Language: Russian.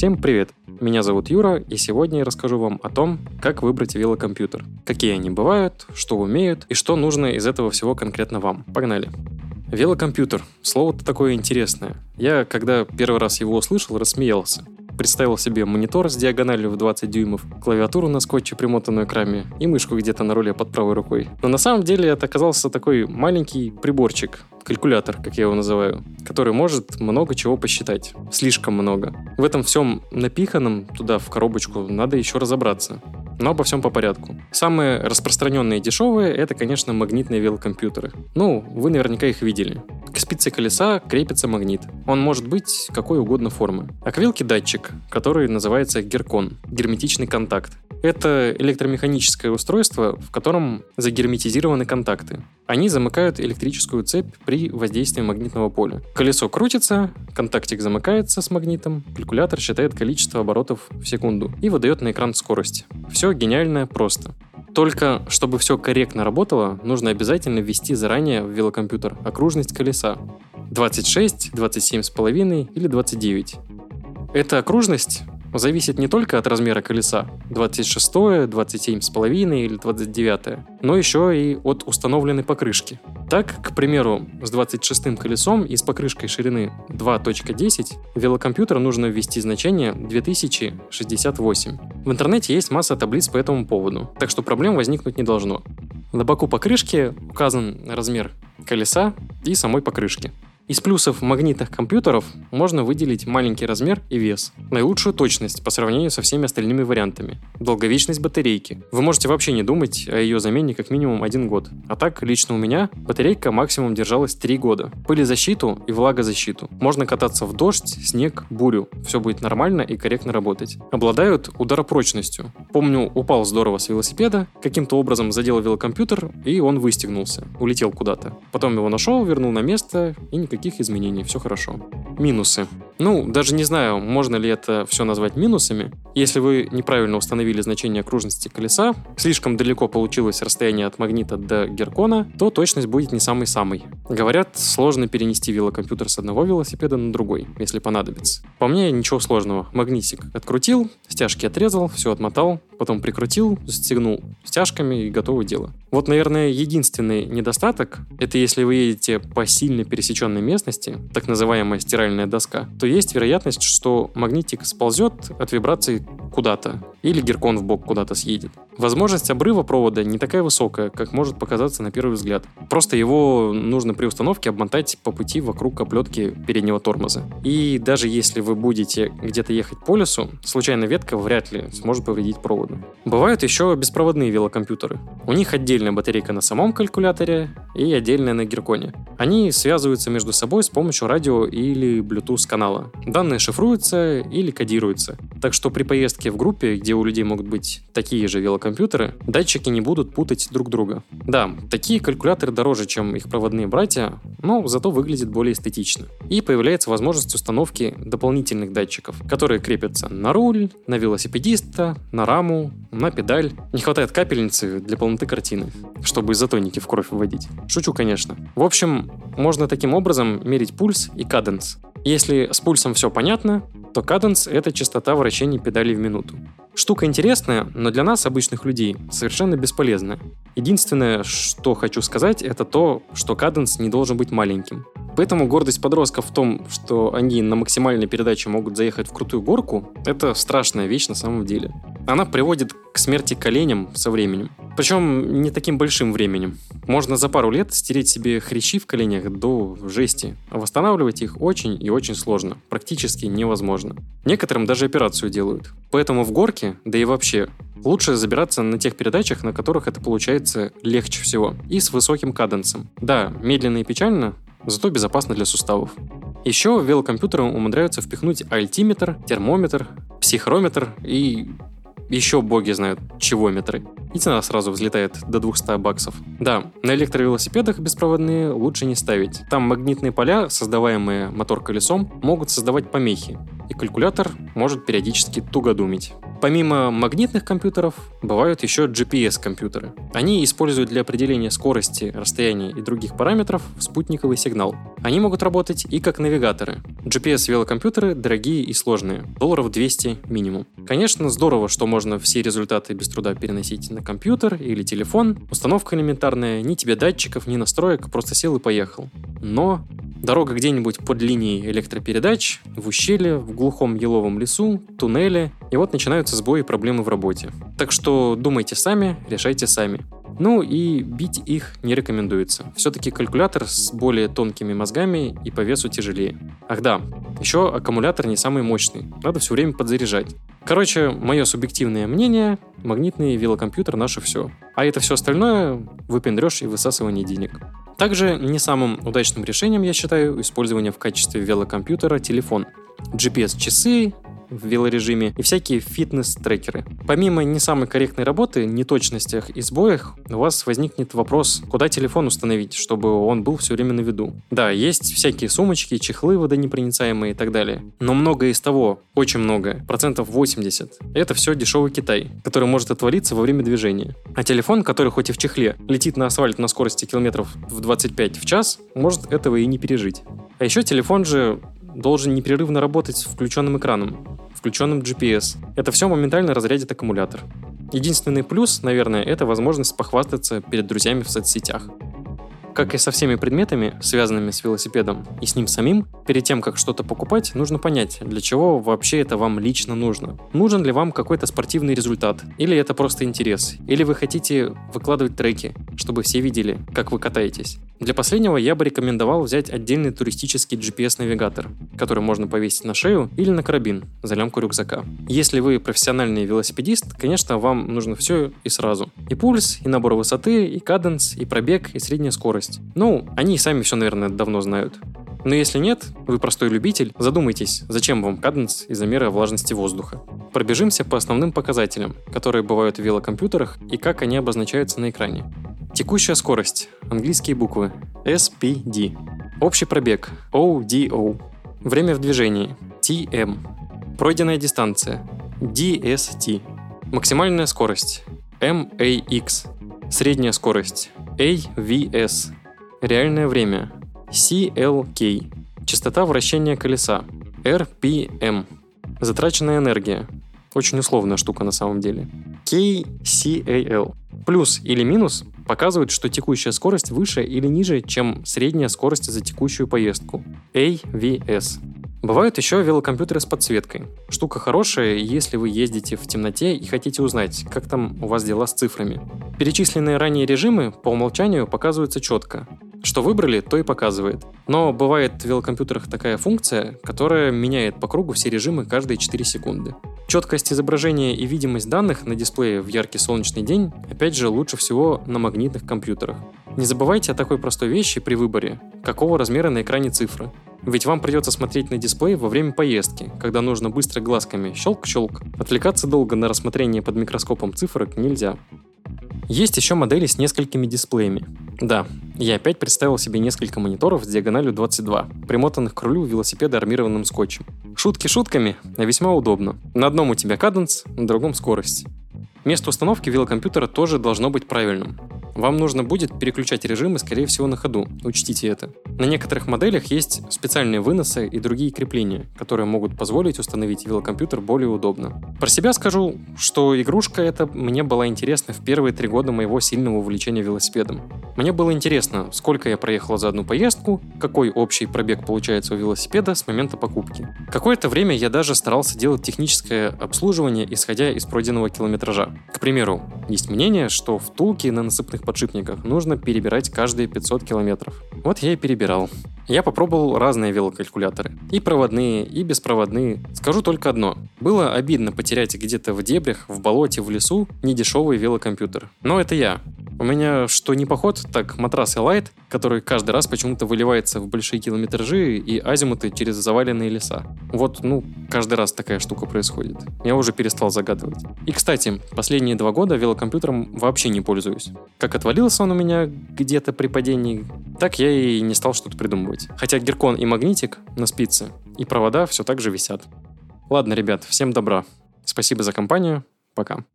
Всем привет! Меня зовут Юра, и сегодня я расскажу вам о том, как выбрать велокомпьютер, какие они бывают, что умеют и что нужно из этого всего конкретно вам. Погнали! Велокомпьютер. Слово-то такое интересное. Я, когда первый раз его услышал, рассмеялся представил себе монитор с диагональю в 20 дюймов, клавиатуру на скотче, примотанную к раме, и мышку где-то на руле под правой рукой. Но на самом деле это оказался такой маленький приборчик, калькулятор, как я его называю, который может много чего посчитать. Слишком много. В этом всем напиханном туда в коробочку надо еще разобраться. Но обо всем по порядку. Самые распространенные и дешевые это, конечно, магнитные велокомпьютеры. Ну, вы наверняка их видели. К спице колеса крепится магнит. Он может быть какой угодно формы. А к вилке датчик, который называется геркон – герметичный контакт. Это электромеханическое устройство, в котором загерметизированы контакты. Они замыкают электрическую цепь при воздействии магнитного поля. Колесо крутится, контактик замыкается с магнитом, калькулятор считает количество оборотов в секунду и выдает на экран скорость. Все гениально просто. Только чтобы все корректно работало, нужно обязательно ввести заранее в велокомпьютер окружность колеса. 26, 27,5 или 29. Эта окружность зависит не только от размера колеса 26, 27,5 или 29, но еще и от установленной покрышки. Так, к примеру, с 26 колесом и с покрышкой ширины 2.10 велокомпьютер нужно ввести значение 2068. В интернете есть масса таблиц по этому поводу, так что проблем возникнуть не должно. На боку покрышки указан размер колеса и самой покрышки. Из плюсов магнитных компьютеров можно выделить маленький размер и вес, наилучшую точность по сравнению со всеми остальными вариантами, долговечность батарейки. Вы можете вообще не думать о ее замене как минимум один год. А так, лично у меня батарейка максимум держалась 3 года. Пылезащиту и влагозащиту. Можно кататься в дождь, снег, бурю. Все будет нормально и корректно работать. Обладают ударопрочностью. Помню, упал здорово с велосипеда, каким-то образом задел велокомпьютер, и он выстегнулся, улетел куда-то. Потом его нашел, вернул на место, и никаких никаких изменений, все хорошо. Минусы. Ну, даже не знаю, можно ли это все назвать минусами. Если вы неправильно установили значение окружности колеса, слишком далеко получилось расстояние от магнита до геркона, то точность будет не самой-самой. Говорят, сложно перенести велокомпьютер с одного велосипеда на другой, если понадобится. По мне, ничего сложного. Магнитик открутил, стяжки отрезал, все отмотал, потом прикрутил, застегнул стяжками и готово дело. Вот, наверное, единственный недостаток — это если вы едете по сильно пересеченной местности, так называемая стиральная доска, то есть вероятность, что магнитик сползет от вибрации куда-то, или геркон в бок куда-то съедет. Возможность обрыва провода не такая высокая, как может показаться на первый взгляд. Просто его нужно при установке обмотать по пути вокруг оплетки переднего тормоза. И даже если вы будете где-то ехать по лесу, случайно ветка вряд ли сможет повредить проводу. Бывают еще беспроводные велокомпьютеры. У них отдельная батарейка на самом калькуляторе и отдельная на герконе. Они связываются между собой с помощью радио или Bluetooth канала. Данные шифруются или кодируются. Так что при поездке в группе, где у людей могут быть такие же велокомпьютеры, датчики не будут путать друг друга. Да, такие калькуляторы дороже, чем их проводные братья, но зато выглядят более эстетично. И появляется возможность установки дополнительных датчиков, которые крепятся на руль, на велосипедиста, на раму, на педаль. Не хватает капельницы для полноты картины, чтобы изотоники в кровь вводить. Шучу, конечно. В общем, можно таким образом мерить пульс и каденс. Если с пульсом все понятно, то каденс — это частота вращений педалей в минуту. Штука интересная, но для нас, обычных людей, совершенно бесполезная. Единственное, что хочу сказать, это то, что каденс не должен быть маленьким. Поэтому гордость подростков в том, что они на максимальной передаче могут заехать в крутую горку, это страшная вещь на самом деле. Она приводит к смерти коленям со временем. Причем не таким большим временем. Можно за пару лет стереть себе хрящи в коленях до жести, а восстанавливать их очень и очень сложно, практически невозможно. Некоторым даже операцию делают. Поэтому в горке, да и вообще, лучше забираться на тех передачах, на которых это получается легче всего, и с высоким каденсом. Да, медленно и печально, зато безопасно для суставов. Еще велокомпьютеры умудряются впихнуть альтиметр, термометр, психрометр и еще боги знают, чего метры. И цена сразу взлетает до 200 баксов. Да, на электровелосипедах беспроводные лучше не ставить. Там магнитные поля, создаваемые мотор-колесом, могут создавать помехи, и калькулятор может периодически туго думить. Помимо магнитных компьютеров, бывают еще GPS-компьютеры. Они используют для определения скорости, расстояния и других параметров спутниковый сигнал. Они могут работать и как навигаторы. GPS-велокомпьютеры дорогие и сложные, долларов 200 минимум. Конечно, здорово, что можно все результаты без труда переносить на компьютер или телефон. Установка элементарная, ни тебе датчиков, ни настроек, просто сел и поехал. Но Дорога где-нибудь под линией электропередач, в ущелье, в глухом еловом лесу, туннеле, и вот начинаются сбои и проблемы в работе. Так что думайте сами, решайте сами. Ну и бить их не рекомендуется. Все-таки калькулятор с более тонкими мозгами и по весу тяжелее. Ах да, еще аккумулятор не самый мощный. Надо все время подзаряжать. Короче, мое субъективное мнение, магнитный велокомпьютер наше все. А это все остальное выпендрешь и высасывание денег. Также не самым удачным решением я считаю использование в качестве велокомпьютера телефон. GPS-часы, в велорежиме и всякие фитнес-трекеры. Помимо не самой корректной работы, неточностях и сбоях, у вас возникнет вопрос, куда телефон установить, чтобы он был все время на виду. Да, есть всякие сумочки, чехлы водонепроницаемые и так далее. Но многое из того, очень многое, процентов 80, это все дешевый Китай, который может отвалиться во время движения. А телефон, который хоть и в чехле, летит на асфальт на скорости километров в 25 в час, может этого и не пережить. А еще телефон же должен непрерывно работать с включенным экраном, включенным GPS. Это все моментально разрядит аккумулятор. Единственный плюс, наверное, это возможность похвастаться перед друзьями в соцсетях. Как и со всеми предметами, связанными с велосипедом и с ним самим, перед тем, как что-то покупать, нужно понять, для чего вообще это вам лично нужно. Нужен ли вам какой-то спортивный результат, или это просто интерес, или вы хотите выкладывать треки, чтобы все видели, как вы катаетесь. Для последнего я бы рекомендовал взять отдельный туристический GPS-навигатор, который можно повесить на шею или на карабин за лямку рюкзака. Если вы профессиональный велосипедист, конечно, вам нужно все и сразу. И пульс, и набор высоты, и каденс, и пробег, и средняя скорость. Ну, они сами все, наверное, давно знают. Но если нет, вы простой любитель, задумайтесь, зачем вам каденс из-за влажности воздуха. Пробежимся по основным показателям, которые бывают в велокомпьютерах и как они обозначаются на экране. Текущая скорость. Английские буквы. SPD. Общий пробег. ODO. Время в движении. TM. Пройденная дистанция. DST. Максимальная скорость. MAX. Средняя скорость. AVS. Реальное время. CLK. Частота вращения колеса. RPM. Затраченная энергия. Очень условная штука на самом деле. KCAL. Плюс или минус показывают, что текущая скорость выше или ниже, чем средняя скорость за текущую поездку. AVS. Бывают еще велокомпьютеры с подсветкой. Штука хорошая, если вы ездите в темноте и хотите узнать, как там у вас дела с цифрами. Перечисленные ранее режимы по умолчанию показываются четко. Что выбрали, то и показывает. Но бывает в велокомпьютерах такая функция, которая меняет по кругу все режимы каждые 4 секунды. Четкость изображения и видимость данных на дисплее в яркий солнечный день, опять же, лучше всего на магнитных компьютерах. Не забывайте о такой простой вещи при выборе, какого размера на экране цифры. Ведь вам придется смотреть на дисплей во время поездки, когда нужно быстро глазками щелк-щелк. Отвлекаться долго на рассмотрение под микроскопом цифрок нельзя. Есть еще модели с несколькими дисплеями. Да, я опять представил себе несколько мониторов с диагональю 22, примотанных к рулю велосипеда армированным скотчем. Шутки шутками, а весьма удобно. На одном у тебя каденс, на другом скорость. Место установки велокомпьютера тоже должно быть правильным. Вам нужно будет переключать режимы, скорее всего, на ходу. Учтите это. На некоторых моделях есть специальные выносы и другие крепления, которые могут позволить установить велокомпьютер более удобно. Про себя скажу, что игрушка эта мне была интересна в первые три года моего сильного увлечения велосипедом. Мне было интересно, сколько я проехала за одну поездку, какой общий пробег получается у велосипеда с момента покупки. Какое-то время я даже старался делать техническое обслуживание, исходя из пройденного километража. К примеру, есть мнение, что втулки на насыпных подшипниках нужно перебирать каждые 500 километров. Вот я и перебирал. Я попробовал разные велокалькуляторы. И проводные, и беспроводные. Скажу только одно. Было обидно потерять где-то в дебрях, в болоте, в лесу недешевый велокомпьютер. Но это я. У меня что не поход, так матрас Elite, который каждый раз почему-то выливается в большие километражи и азимуты через заваленные леса. Вот, ну, каждый раз такая штука происходит. Я уже перестал загадывать. И, кстати, последние два года велокомпьютером вообще не пользуюсь. Как отвалился он у меня где-то при падении, так я и не стал что-то придумывать. Хотя геркон и магнитик на спице, и провода все так же висят. Ладно, ребят, всем добра. Спасибо за компанию. Пока.